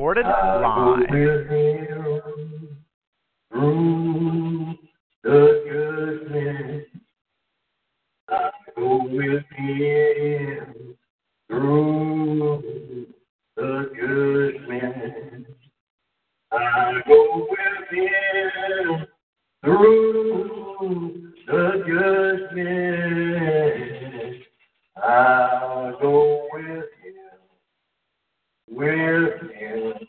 Recorded live. Through the goodness, I go with him. Through the goodness, I go with him. Through the goodness, I go with him. With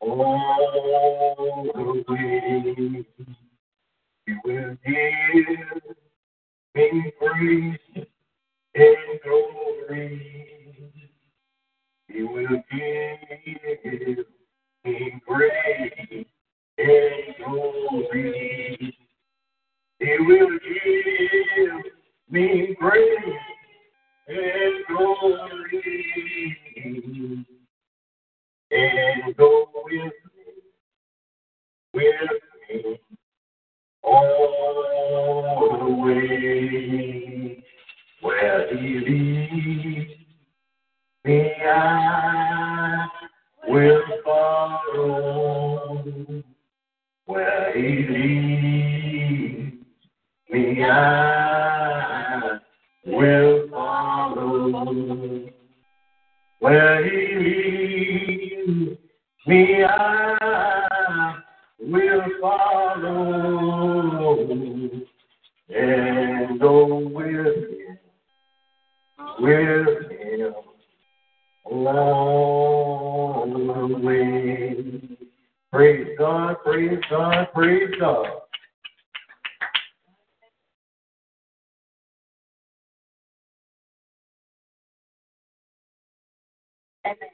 all the way. He will give me praise and glory. He will give me praise and glory. He will give me praise and glory. And go with me, with me all the way where he leads me, I will follow. Where he leads me, I will follow. Where he me, I will follow and go with him, with him all the way. Praise God, praise God, praise God. Cause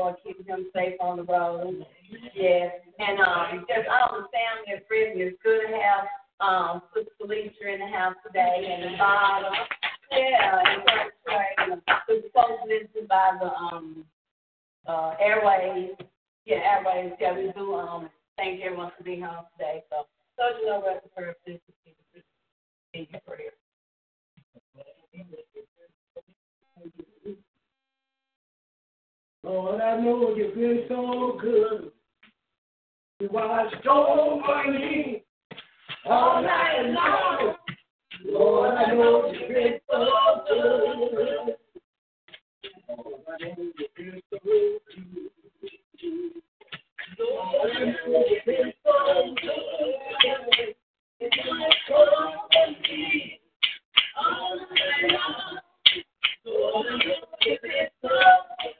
Lord keeping him safe on the road. Yes. And um, just all the family and friends, it's good to have um, Sister Felicia in the house today and the bottom. Yeah, and Church Trey and the folks listening by the um, uh, airways. Yeah, airways. Yeah, we do um, thank everyone for being home today. So, so you know, rest of prayer, please continue to prayer. Lord, I know you've been so good. You watched over me all night long. Lord, I know you've been so good. Lord, I know you've been so good. Lord, I know you've been so good. You watched over me all night long. Lord, I know you've been so good.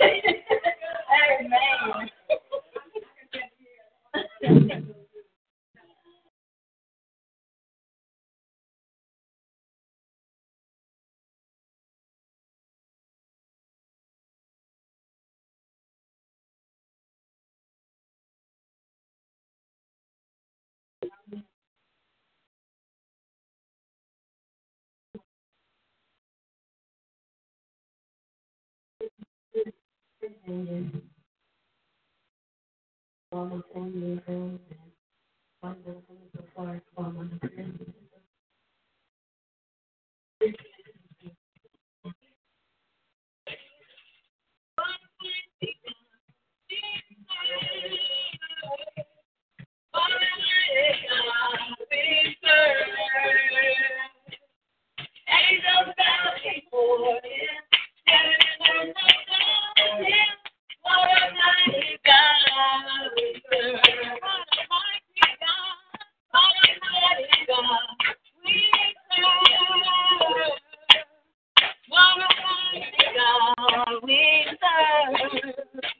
amen. Mighty God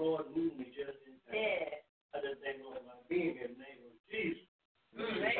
Lord move me just in time. Yeah. I just thank Lord my being in the name of Jesus. Mm.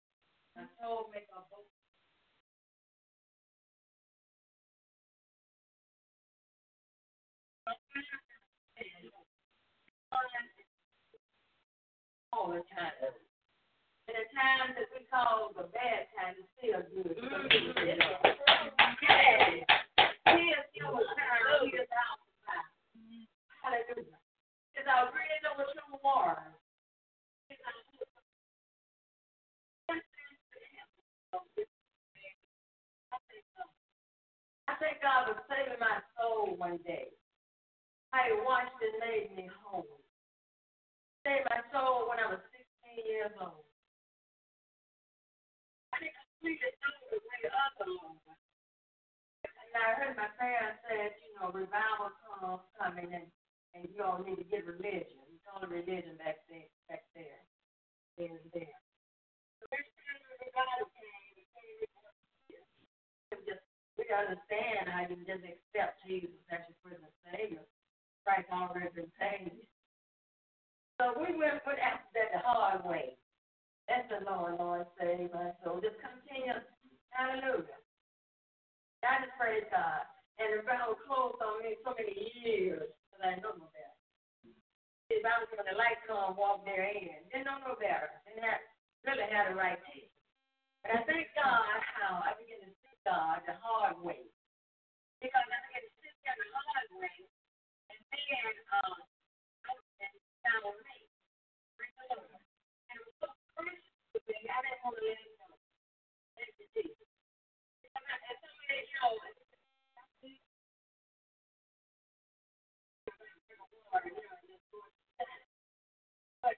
how you just accept Jesus as your personal Savior. Christ already been paid. So we went put after that the hard way. That's the Lord, Lord, save my soul. Just continue. Hallelujah. I just praise God. And the battle closed on me so many years because I know no better. If I was when the light come, walk therein. Didn't know no better. And that really had the right teaching. But I thank God how I began to see God the hard way. Because I began to Him the hard way. And then, um, and found me. And it was so precious to me. I didn't want to let go. And some of know, but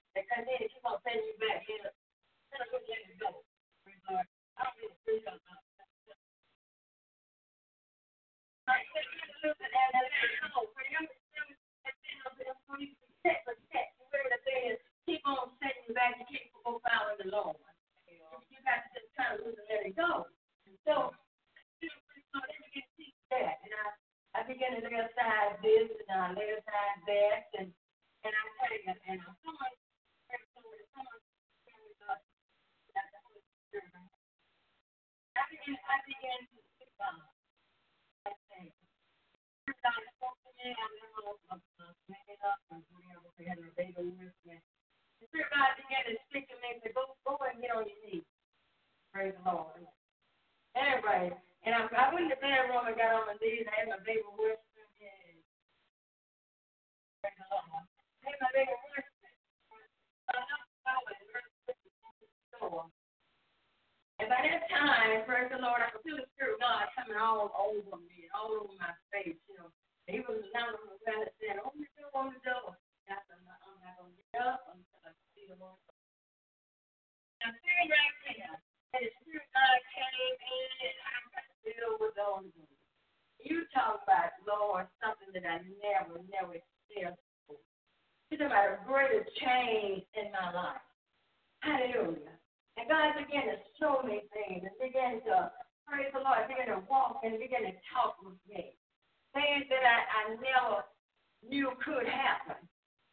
Praise the Lord. But my friend went on and we can go back and say a little bit. And I thank God. And they only Keep on setting you back. You can't go following the Lord. You got to just kind of lose let it go. So, you know, then you that. And I, I to lay aside this and I lay aside that. And, and I tell you, and I'm someone, someone, Had a baby knees. Praise the Lord. I, my had my baby worship in. Say my baby And by that time, praise the Lord, I could feel the Spirit of God coming all over me, all over my face, you know. He was on the ground and saying, Open the door, open the door. I said, I'm not, going to get up until I see the Lord. Now, sitting right there, and the Spirit of God came in, and I got filled with the Holy Ghost. You talk about, Lord, something that I never, never experienced before. You're talking about a greater change in my life. Hallelujah. And God began to show me things and began to, praise the Lord, began to walk and began to talk with me. Things that I, I never knew could happen.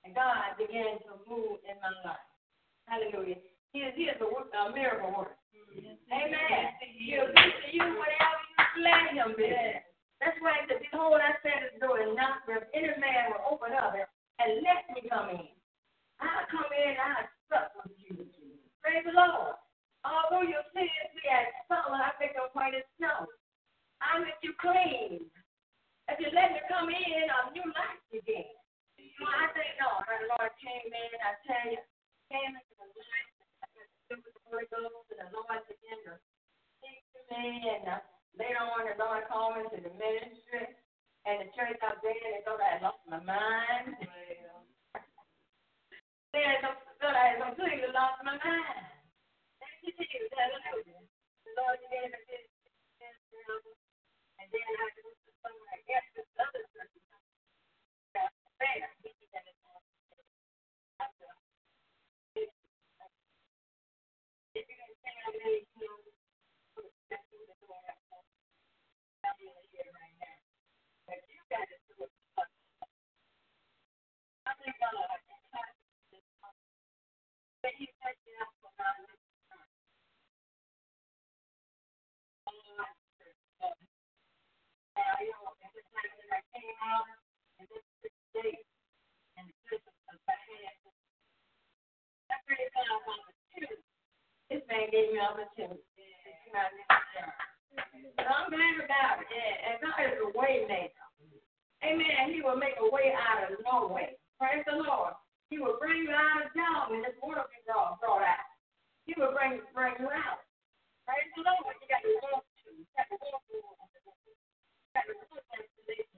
And God began to move in my life. Hallelujah. He is, he is a, a miracle worker. Amen. He'll do to you whatever you let him do. That's why he said, Behold, I set the door and knock, if any man will open up and let me come in. I'll come in and I'll sup with you. Praise the Lord. Although your sins be as scarlet, I make them white as snow. I make you clean. If you let me come in, a new life again. So I thank God. The Lord came in, I tell you, came into the life, with the Holy Ghost, and the Lord began to speak to me. And uh, later on, the Lord called me to the ministry. And the church out there, they thought I had lost my mind. They had thought I had completely lost my mind. Thank you, Jesus. Hallelujah. The Lord gave and then I guess this other church. There, he began to talk to me. After, if you can say I really feel, that's the door I'm here right now. But you got to do it. I think God, but he touched me up for God. And you know, at the time that I came this man gave me opportunity. So I'm glad about it. And God is a way. Amen. He will make a way out of no way. Praise the Lord. He will bring you out of jail when this water be brought, out. He will bring bring you out. Praise the to walk to. You got to walk to. You got to put that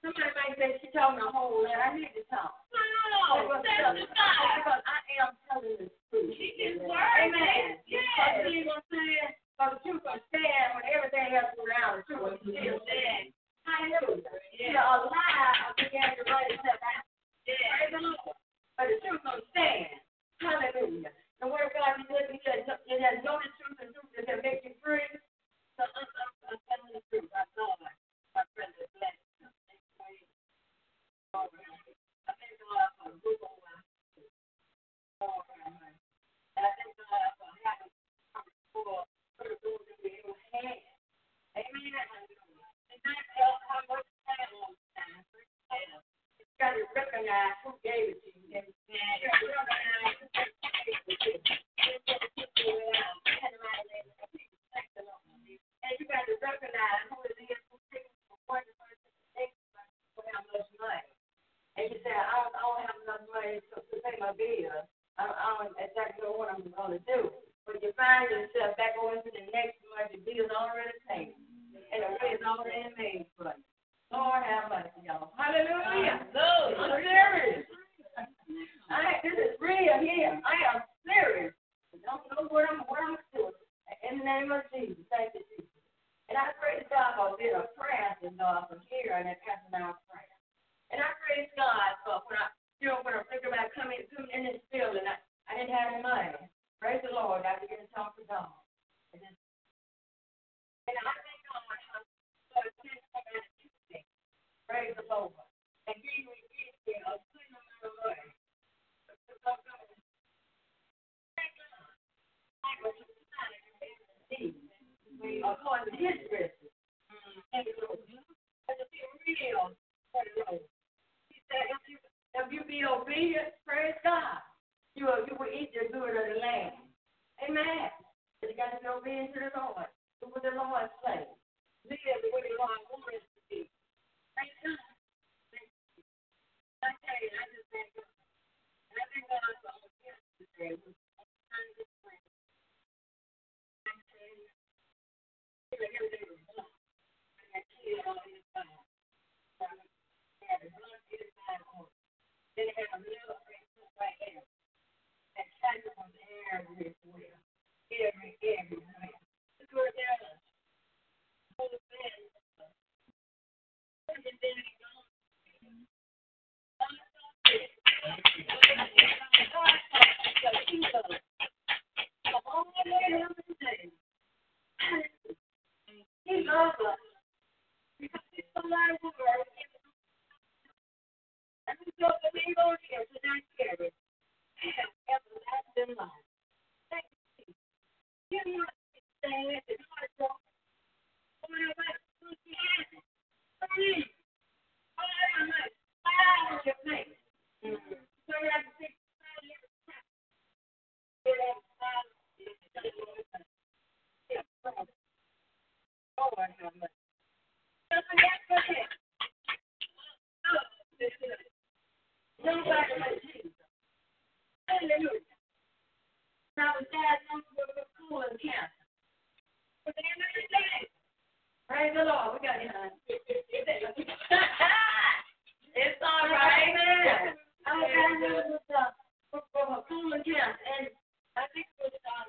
Somebody might say she told me a whole lot. I need to talk. No, testify. Because I am telling the truth. She is word. Amen. Yes. Because see what I'm saying? Because the truth will stand when everything else around the truth will still stand. Hallelujah. Yeah. A lie began to write itself out. Praise the Lord. But the truth will stand. Hallelujah. The word of God, he said, he said, it has known the truth, and truth that make you free. So I'm, I'm, I'm telling the truth. I know it. My friend is blessed. Lord have. Nobody but Jesus. I was diagnosed with colon cancer. But the end of praise the Lord, we got it, honey. it's all right. Amen. I was diagnosed with uh, and I think it was um,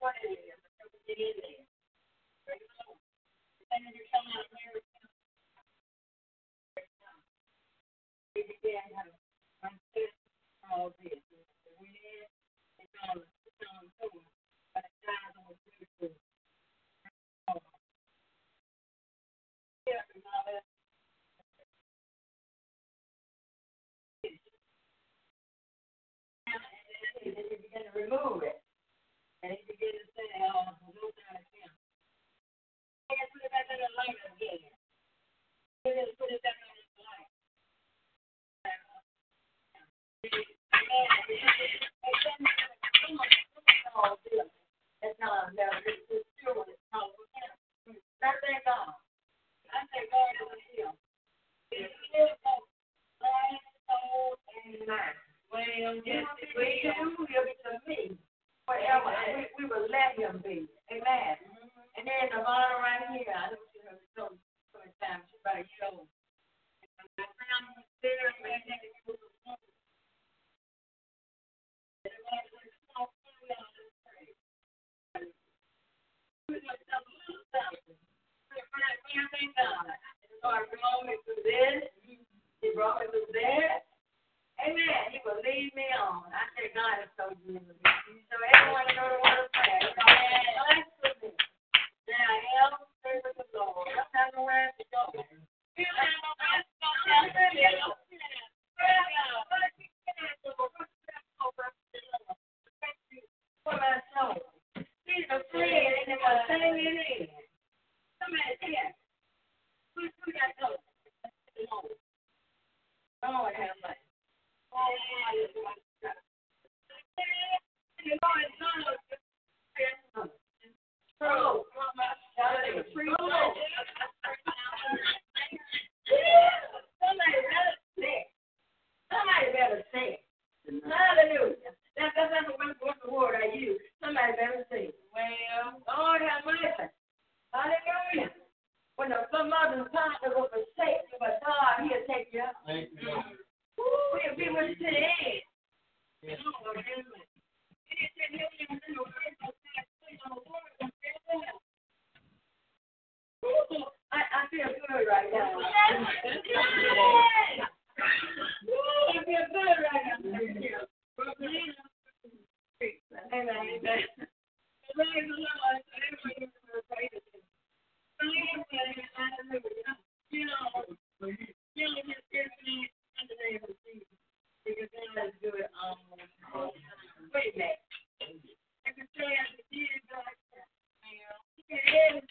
quiet area before we get in there. Right? So, you're coming out of here.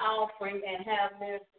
offering and have Minister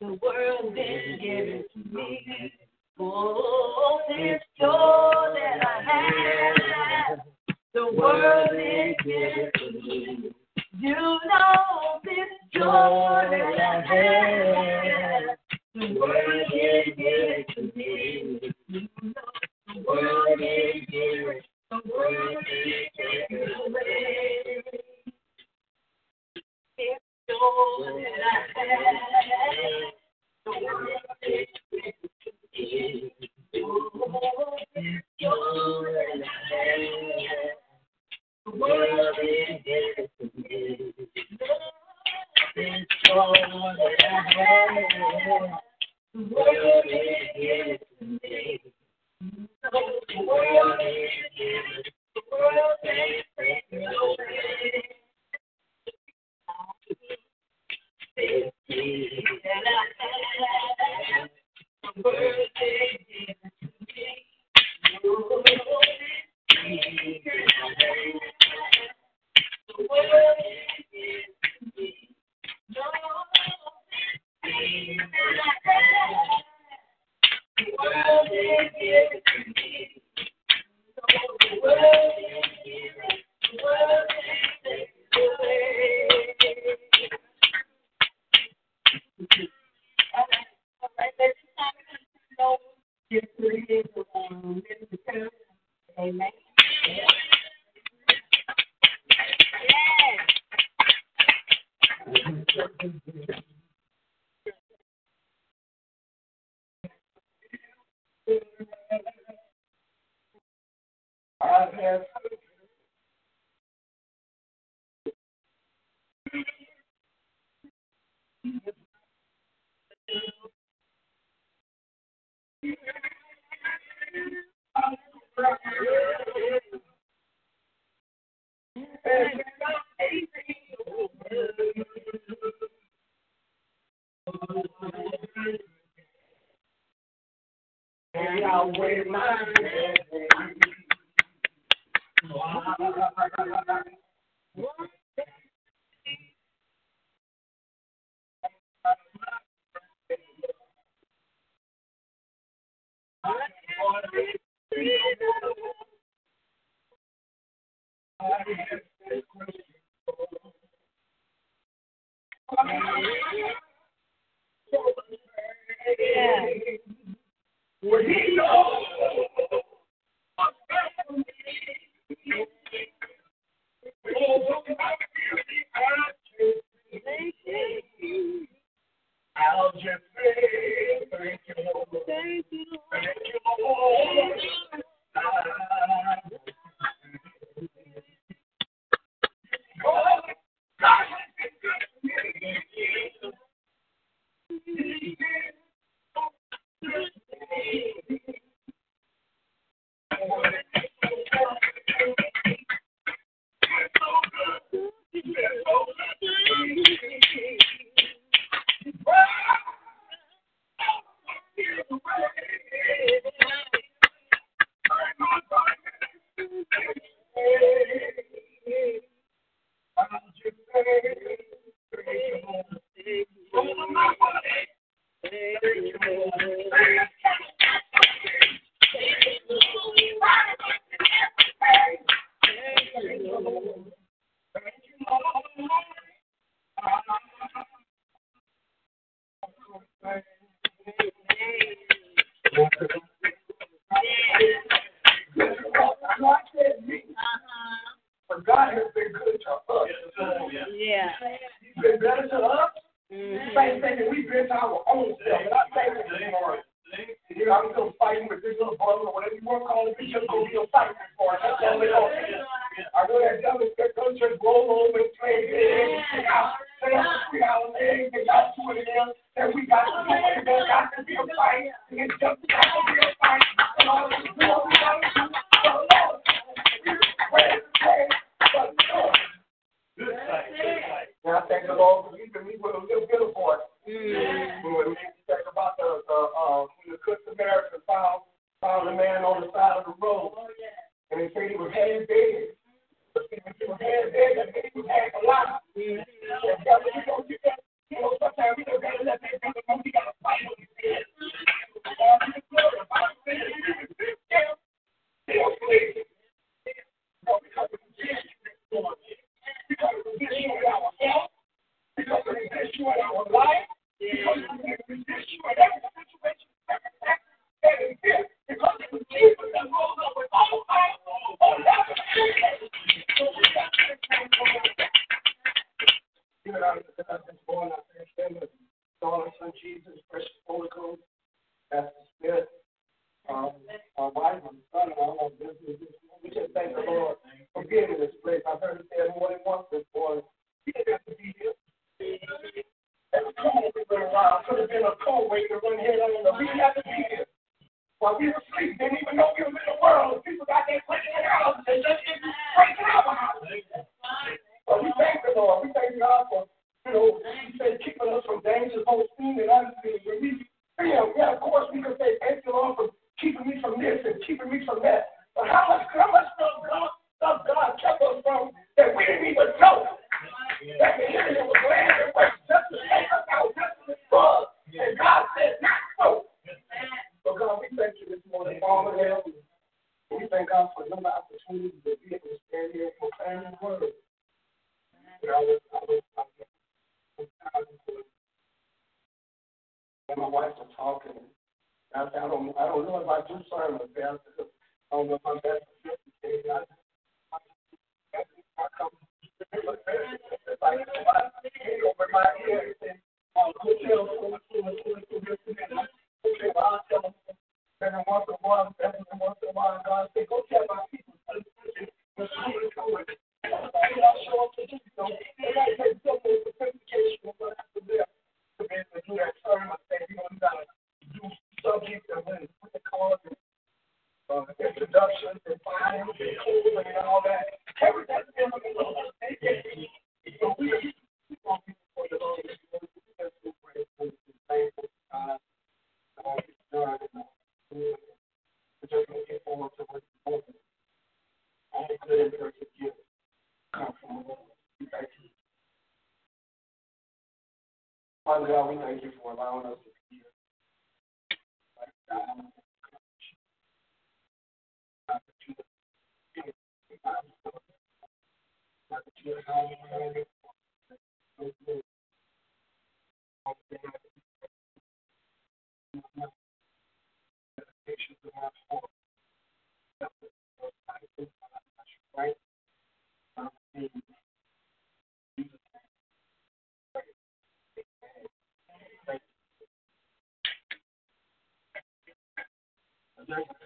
The world is been giving to me. Oh, this joy that I have, the world is giving to me. You know this joy that I have.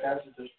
passages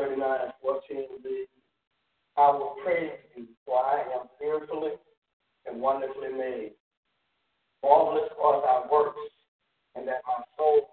39 and 14 reads, I will praise you, for I am fearfully and wonderfully made. Marvelous are thy works, and that my soul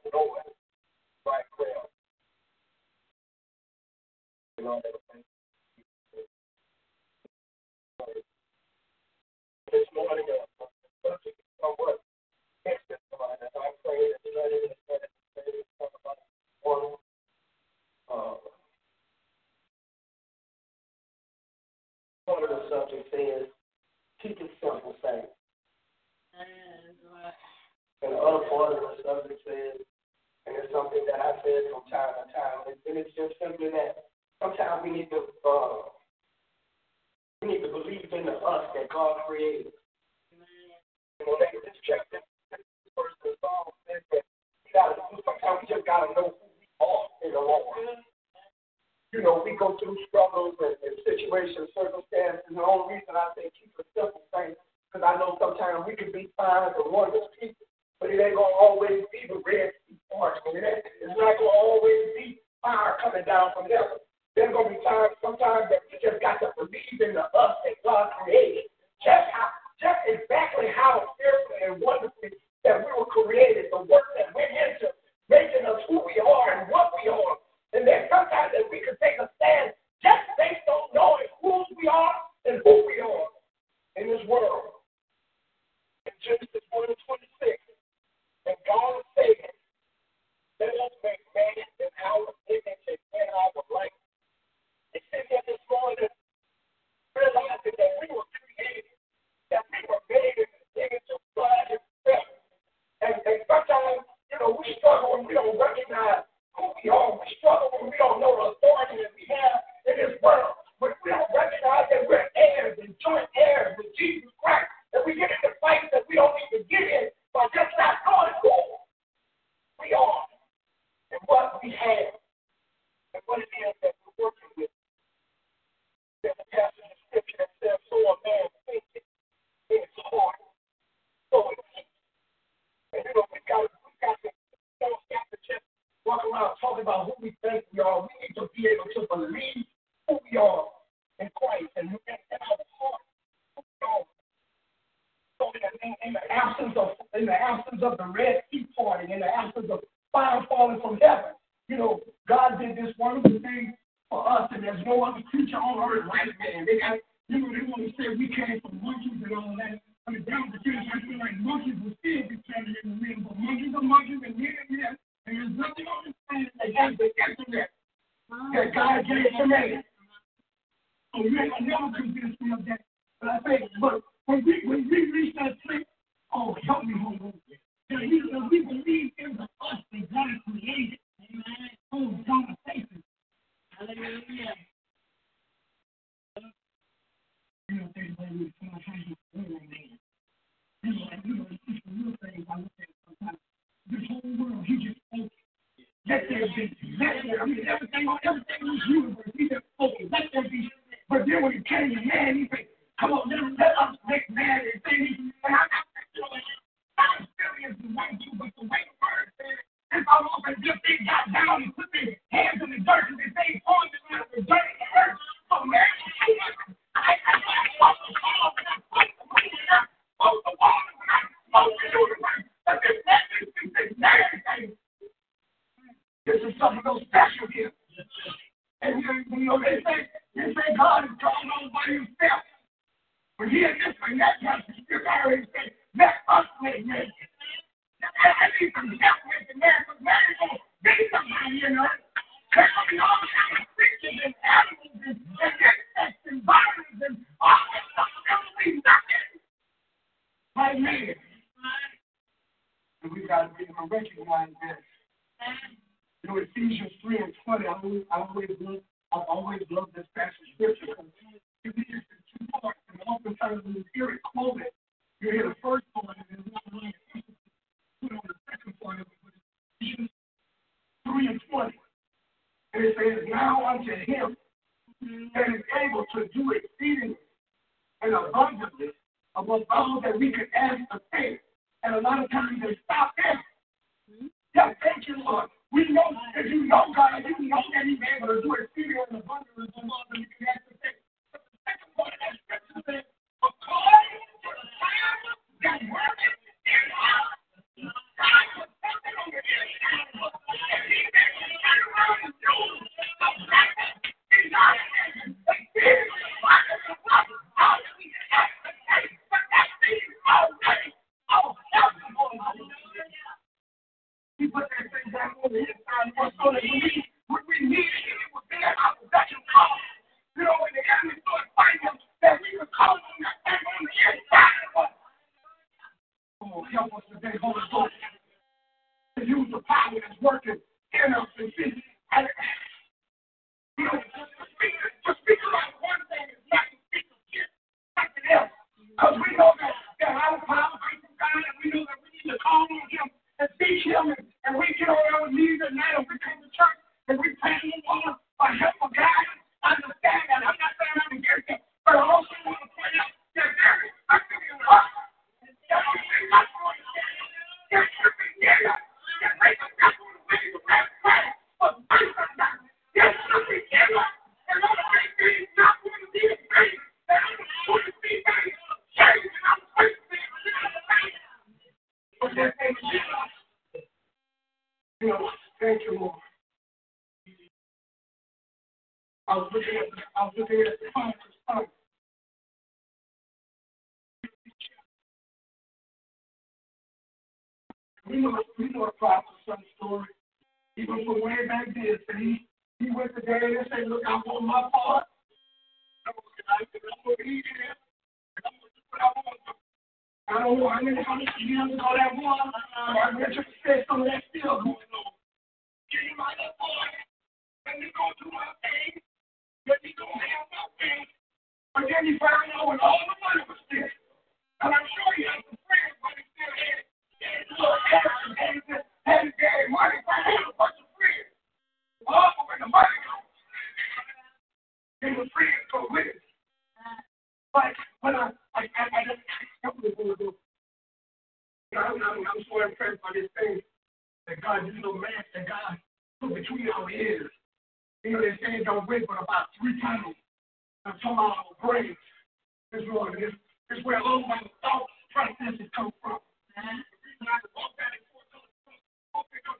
today and say, look, I'm on my part. I'm going to. I'm going to do what I want to. I don't want that one. I bet you say some That's still going on. Get him boy. Let me go do my thing. Let me go have my thing. But then you find out when all the money was there. And I'm sure he had some friends, but he still had it. He had his little money, but a bunch of friends. Oh, when the money they were free to go with it. But when I, I, I, I just, I was going do. Know, I'm, I'm, I'm so impressed by this thing that God, this little man, that God put between our ears. You know, they say don't win, but about three times. I'm talking about brains this morning. This, is where all my thought processes come from. Mm-hmm. I walk back and forth, come from, open up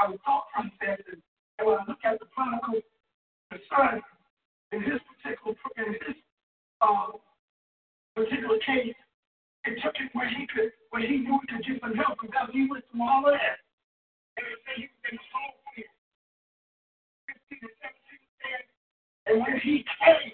our thought processes. And when I look at the prodigal, the son, in his particular in his uh, particular case, it took it where he could where he knew he could get some help because he went through all of that. And it said he was in the soul 15 and 17 and when he came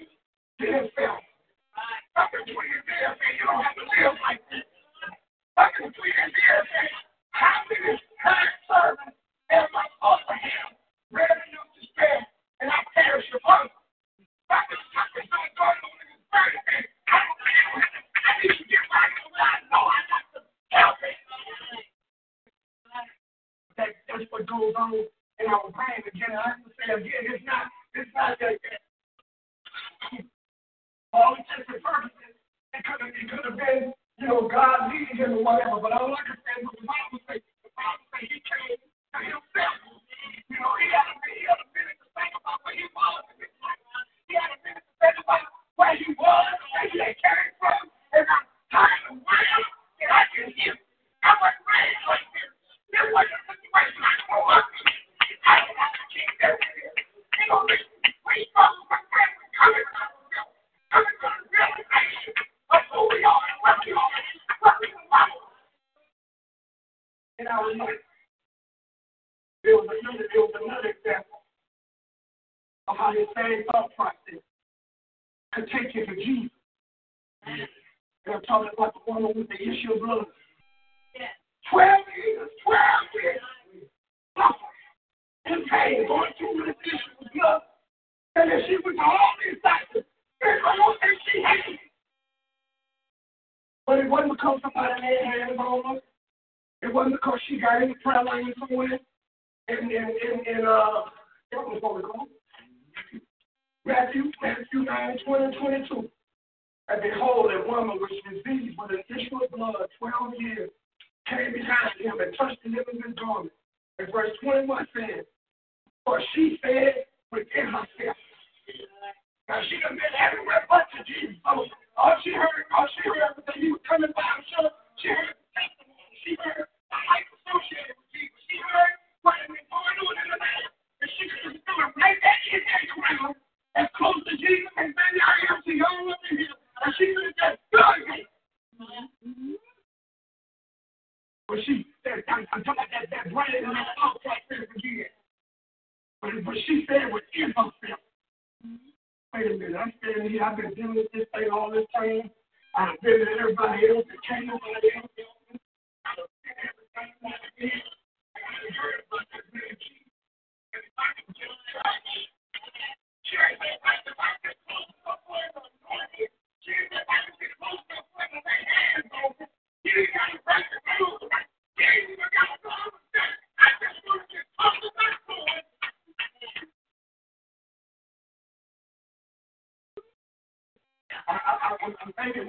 Savior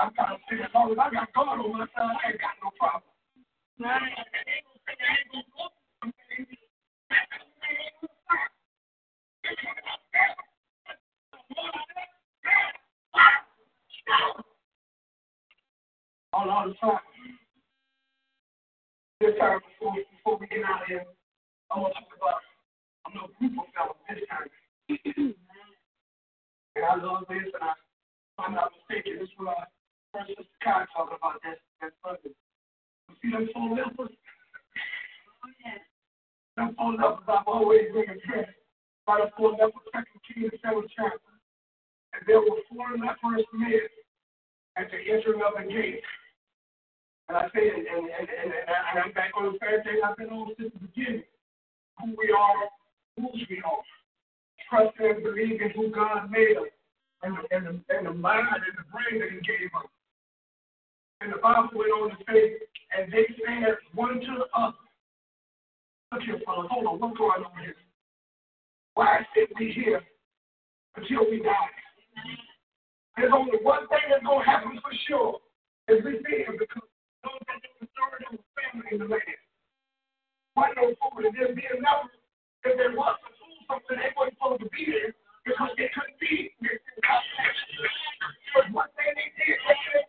I'm to as long as I got God on my side, I ain't got no problem. All all the time. This time before we get out of here, I to talk about I'm no group of this time. and I love this and I if I'm not mistaken, this was You see lepers? Lepers I've always by the four lepers, second Kings, seventh chapter. And there were four at the of the gate. And I say, and, and, and, I'm back on the same thing I've been on since the beginning. Who we are, we are. Trusting believing who God made us and the, and the, and the mind and the brain that He gave us. And the Bible went on to say, and they said one to the other. Look here, fellas, hold on, what's going on here? Why sit we here until we die? There's only one thing that's going to happen for sure is we see him because those that are concerned of family in the land. Why no food? And there'd be enough if there was some food, something they weren't supposed to be there because they couldn't be there. But one thing they did, they came,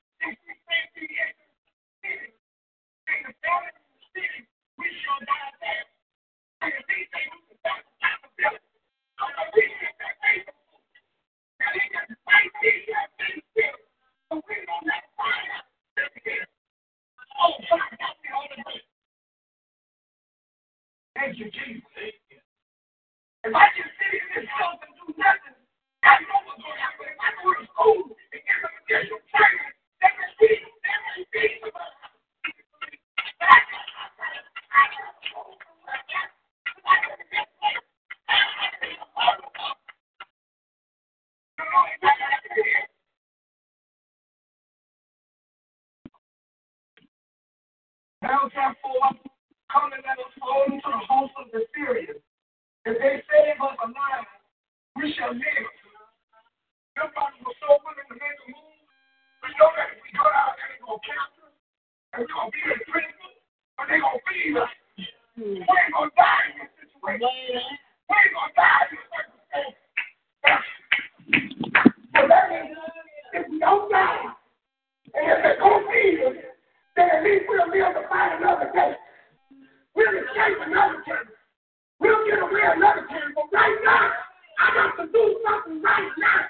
school and get some additional training, Now therefore, come and let us into the host of the Syrians. If they save us alive, we shall live. Somebody was so willing to make a move. Know we're going to die in this situation. We going to die in this that means if we don't die, and if then at least we'll able to find another day. We'll escape another time. We'll get away another time. But right now, I got to do something right now.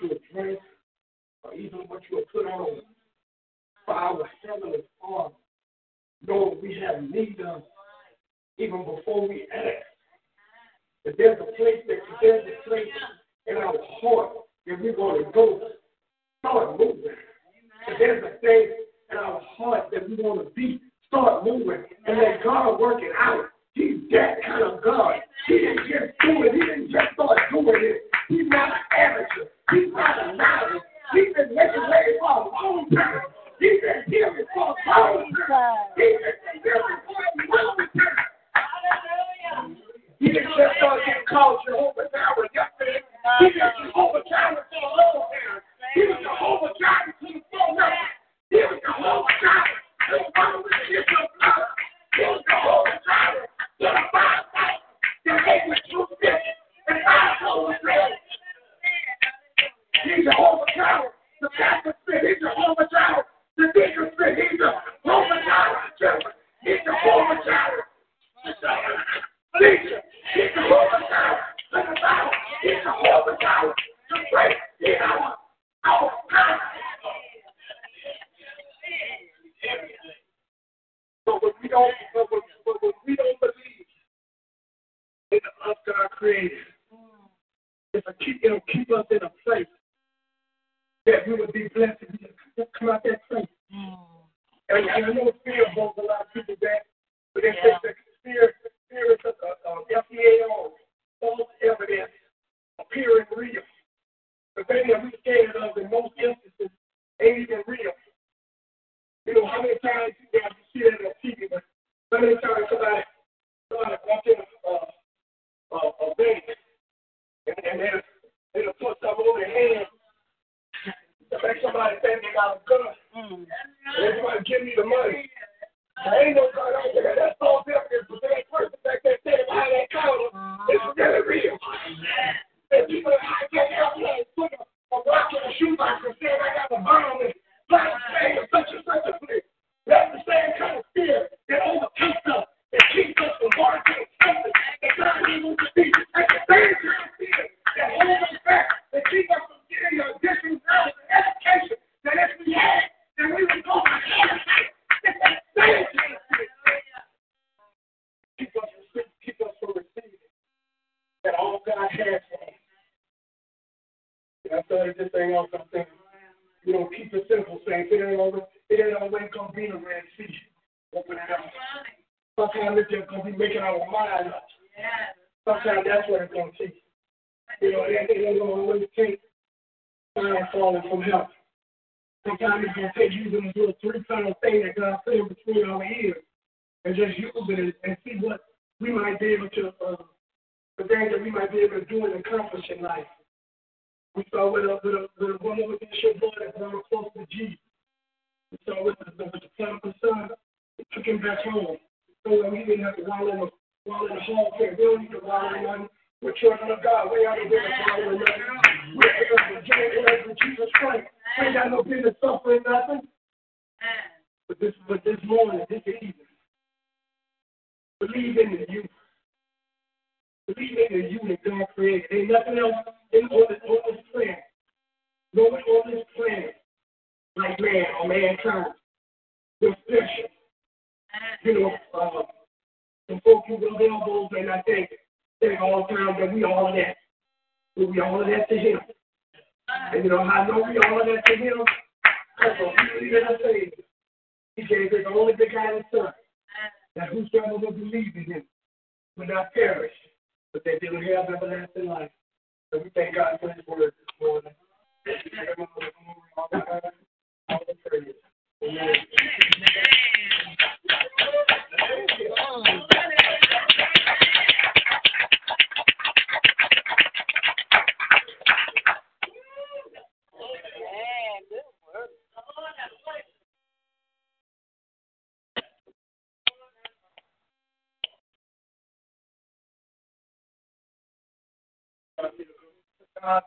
what you will or even what you will put on. For our heavenly Father, Lord, we have need of even before we ask. If there's a place that there's a place in our heart that we're going to go, start moving. If there's a thing in our heart that we want to be, start moving and let God work it out. He's that kind of God. He didn't just do it. He didn't just start doing it. He's not an amateur. He's not a novice. He's been making way for a long time. He's been healing for a long time. He's been healing for a long time. He didn't just start getting called Jehovah Jireh yesterday. He was Jehovah Jireh for a long time. He was Jehovah Jireh to the full now. He was Jehovah Jireh to the bottom of the blood. He was Jehovah Jireh to the five thousand. The eight with two fish and five bread. He's Jehovah Jireh. The pastor said he's Jehovah Jireh. The deacon said he's Jehovah Jireh. He's Jehovah Jireh. Alicia, he's Jehovah Jireh. At that. He's Jehovah Jireh. The great in our, our time. But when we don't, but when, we don't believe in the God created, if a keep, it'll keep us in a place that we would be blessed we can come out that place. And, and I know fear holds a lot of people back, but they say that fear, fear is a, a, a FEAO, false evidence appearing real. The thing that we scared of in most instances ain't even real. You know, how many times you guys see that on TV, but how many times somebody, somebody walk in a, uh, a, a bank and, and they'll, they'll put something on their hand to make somebody think they got a gun. Mm. Everybody give me the money. There ain't no gun out there. That's all evidence, but that person back there standing behind that counter is really real. And people, I can't help but put a, a rock in a shoebox and saying I got a bomb and flying saying such and such a place. That's the same kind of fear that overtakes us and keeps us from something that God us to be. That's the same that holds us back and keeps us from getting a different level of education that if we had, then we would go that. Keep us from keep us from receiving that all God has. And I started this thing I'm thinking, you know, keep it simple, saints. It ain't always, it ain't always to be the Red Sea. Open it up. Sometimes it's just to be making our mind up. Sometimes that's what it's to take. You know, it ain't, to always take fire falling from heaven. Sometimes it's to take using this little three-pound thing that God put in between our ears and just use it and see what we might be able to, uh, the things that we might be able to do and accomplish in life. We saw with a, with a, with a woman with the issue of that brought her close to Jesus. We saw with the, with the prodigal son, he took him back home. So that he didn't have to wallow in the, wallow in the hall care. We don't need to wallow in nothing. We're children of God. We out of there wallow in nothing. We're heirs of heirs of Jesus Christ. We ain't got no business suffering nothing. But this, but this morning, this evening, believe in the youth. Believe in the you that God created. Ain't nothing else in on this, on this planet. No one on this planet like man or mankind. We're special. You know, uh, some folks who elbows and I think, think all the time that we all of that. But we all of that to him. And you know I know we all of that to him? Because he believe in our Savior. He gave his only begotten son. That whosoever will believe in him will not perish, but that they will have everlasting life. So we thank God for his word this morning. All the honor, all the praise. Amen. God that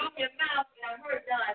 Open your mouth, and I heard God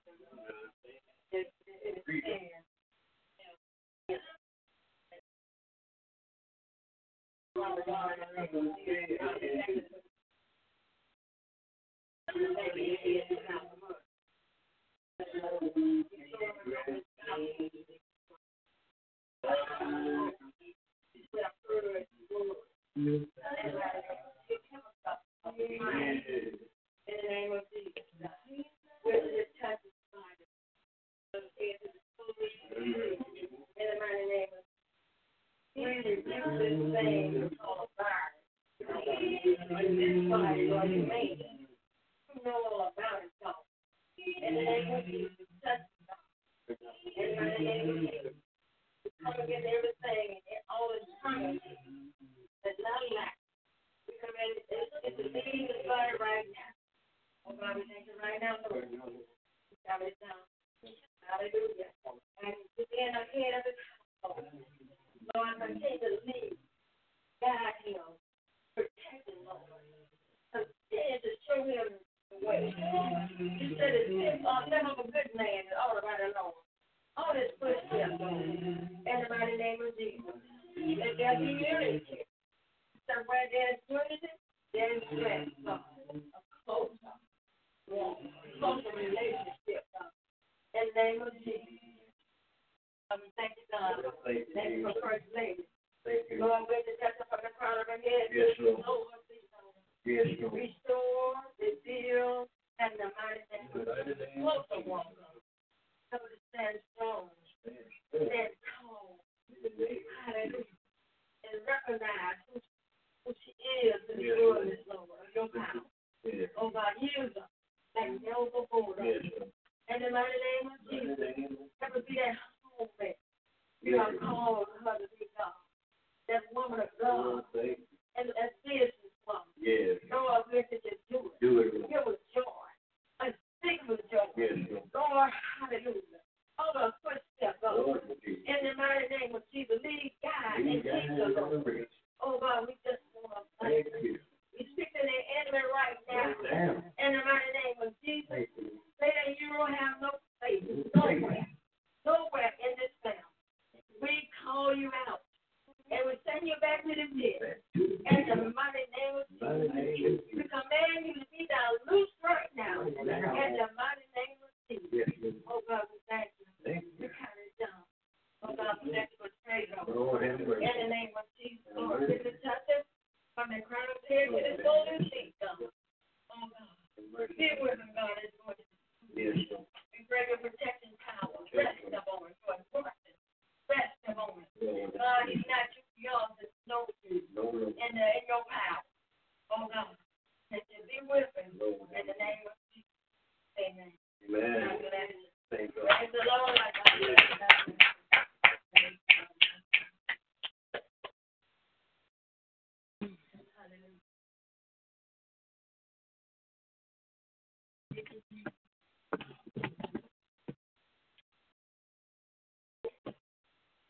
freedom. Mm-hmm.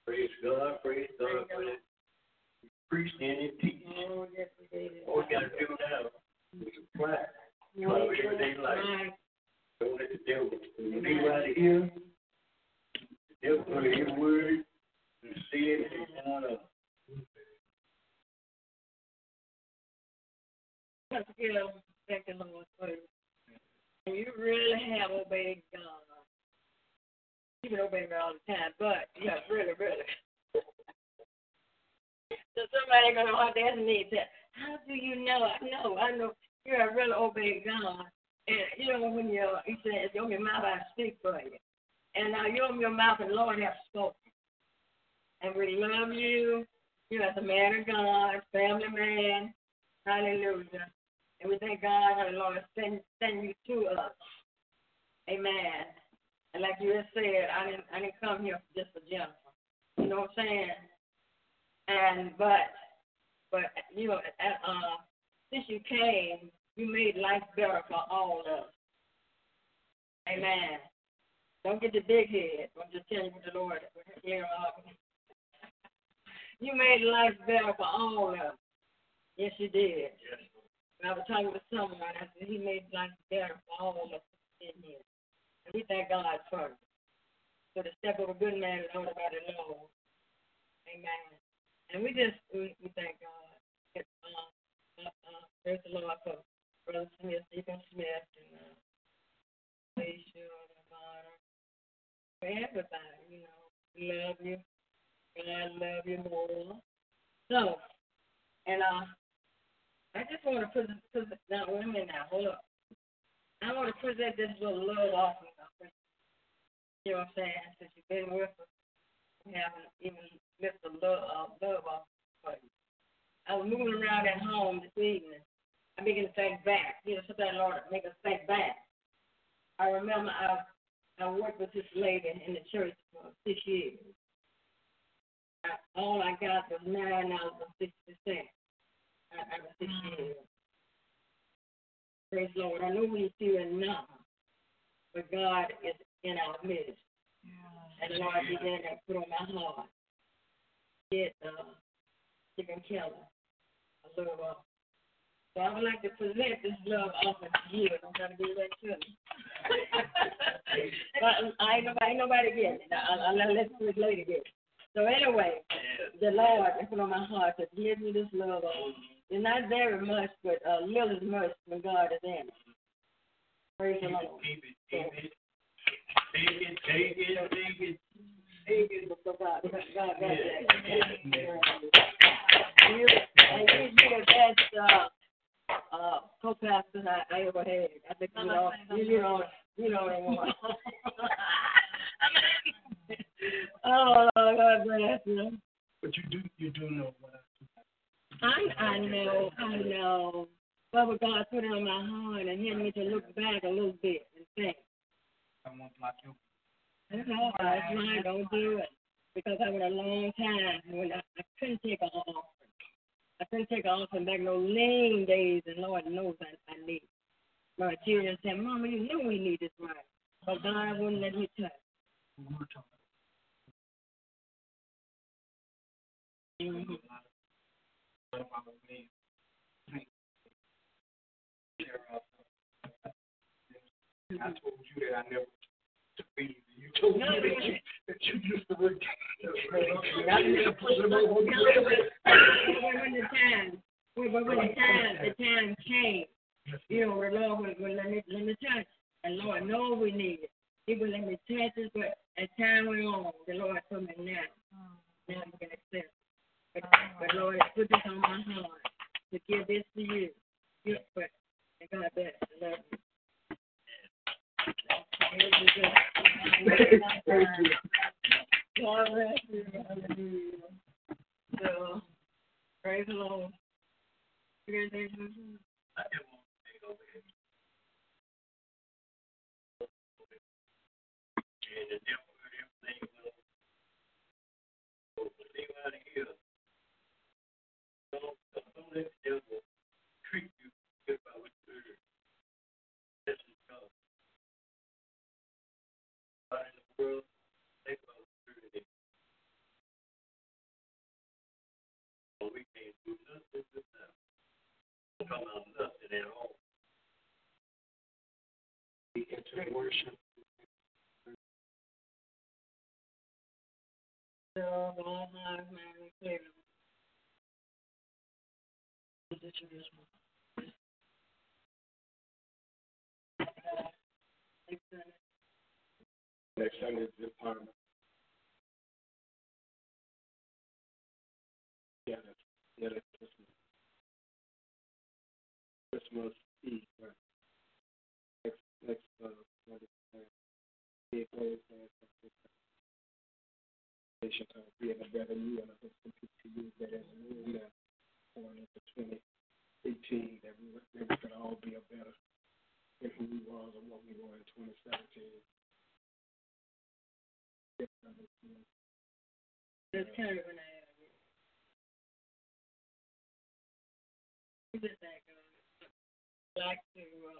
Praise God. Praise God. for that. Preach and teach. Yes, we. All we gotta do now is apply. To live everyday life. Don't let the devil be right here. The devil put his word and see it and on up. Let's give thank the Lord for you. You really have obeyed God. You've been obeying me all the time, but yeah, really, really. so somebody gonna want to ask me that. How do you know? I know, I know you have really obeyed God. And you know when you he said, "You open your mouth, I speak for you." And now you open your mouth, and Lord has spoken. And we love you. You as a man of God, family man. Hallelujah. And we thank God, Lord send send you to us. Amen. And like you had said, I didn't I didn't come here just for Jennifer. You know what I'm saying? And but but you know, at, uh since you came, you made life better for all of us. Amen. Don't get the big head. I'm just telling you what the Lord know, uh, you made life better for all of us. Yes, you did. And I was talking with someone, I said, He made life better for all of us in here. And we thank God for it. For the step of a good man is ordered by the Lord. Amen. And we just, we, we thank God. It, uh, uh, uh, praise the Lord for Brother Smith, Deacon Smith, and uh, and Bonner. For everybody, you know. We love you. God love you more. So, and uh, I just want to present, present now, wait a minute now, hold up. I want to present this little love offering. You know what I'm saying? Since you've been with us, we haven't even lifted a love, uh, love offering for. I was moving around at home this evening. I began to think back. You know, sometimes Lord make us think back. I remember I I worked with this lady in the church for six years. I, all I got was nine dollars and sixty cents six years. Praise Lord. I know we feel now, but God is in our midst. And the Lord began to put on my heart. Get uh Chicken Keller a love offering. So I would like to present this love offering to you. I'm trying to get that to me. but I ain't nobody, ain't nobody get it. I, I, I let this lady get it. So anyway, the Lord put on my heart to give me this love offering. It's not very much, but uh, little is much when God is in it. Praise the Lord. Keep it, keep it. Take it, take it, take it. Take it before God. God, God, God. You, and you be the best uh, uh, co-pastor I, I ever had. I think you know, you, you know, you know what I want. oh, God bless you. But you do, you do know what I I I know, I know. Father God put it on my heart and help me to look back a little bit and think. I won't block you. That's all right, that's right, don't do it. because I went a long time when I, I couldn't take an offering. I couldn't take an offering back no lean days, and Lord knows I, I need. My children said, Mama, you know we need this money. But God wouldn't let me touch. Mm-hmm. I told you that I never me. You told me that you, you used to work. Over. when the time, came, you know, Lord would let me, let me touch. And Lord knows we need. He would let me touch it, but as time went on, the Lord told me now, now going to accept. But, but Lord, put this on my heart to give this to you. You, but, and God bless. I love you. God bless you. Hallelujah. So, praise the Lord. You guys have anything? and the devil everything well. So out of here, don't don't let the devil trick you just by what you heard. That's. God in the world, they about what you heard. So we can't do nothing come out nothing at all. We enter worship. So, all hearts, mind, Next Sunday is empowerment. Yeah, yeah, Christmas. Christmas Eve? Next, next, uh, Sunday, uh, Nation a better you, and I hope some use that into twenty eighteen, that we, that we could all be a better than who we was or what we were in twenty seventeen. That's kind of to uh.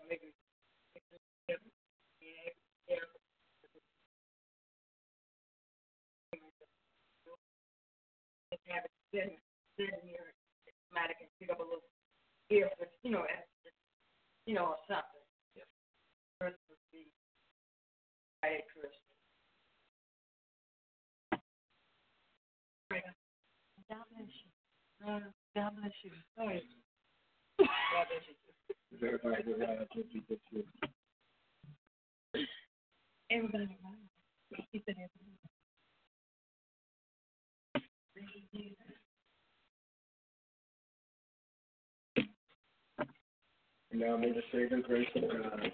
Yeah, somebody can pick up a little gift, or, you know, as- you know, or something. Christmas Eve. Friday Christmas. God bless you. Uh, God bless you. Oh, yeah. God bless you. Everybody go out be good to Everybody. He said everybody. And now may the saving grace of God,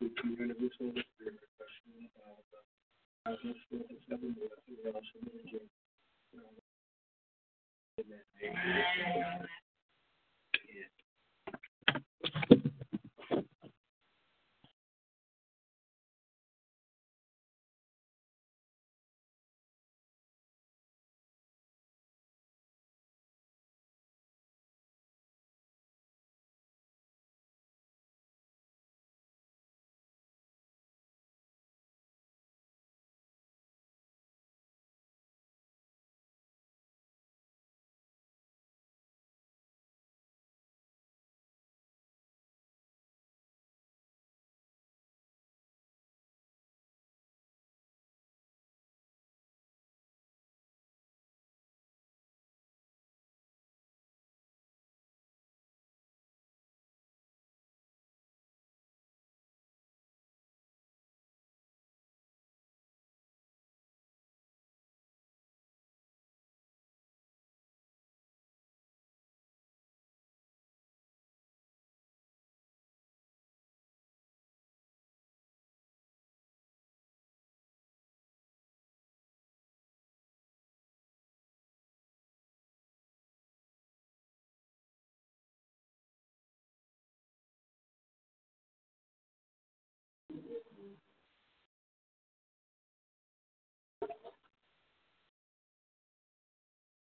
the communion of the Holy Spirit, rest in the as it is in heaven, and also in the Amen. Amen. Amen.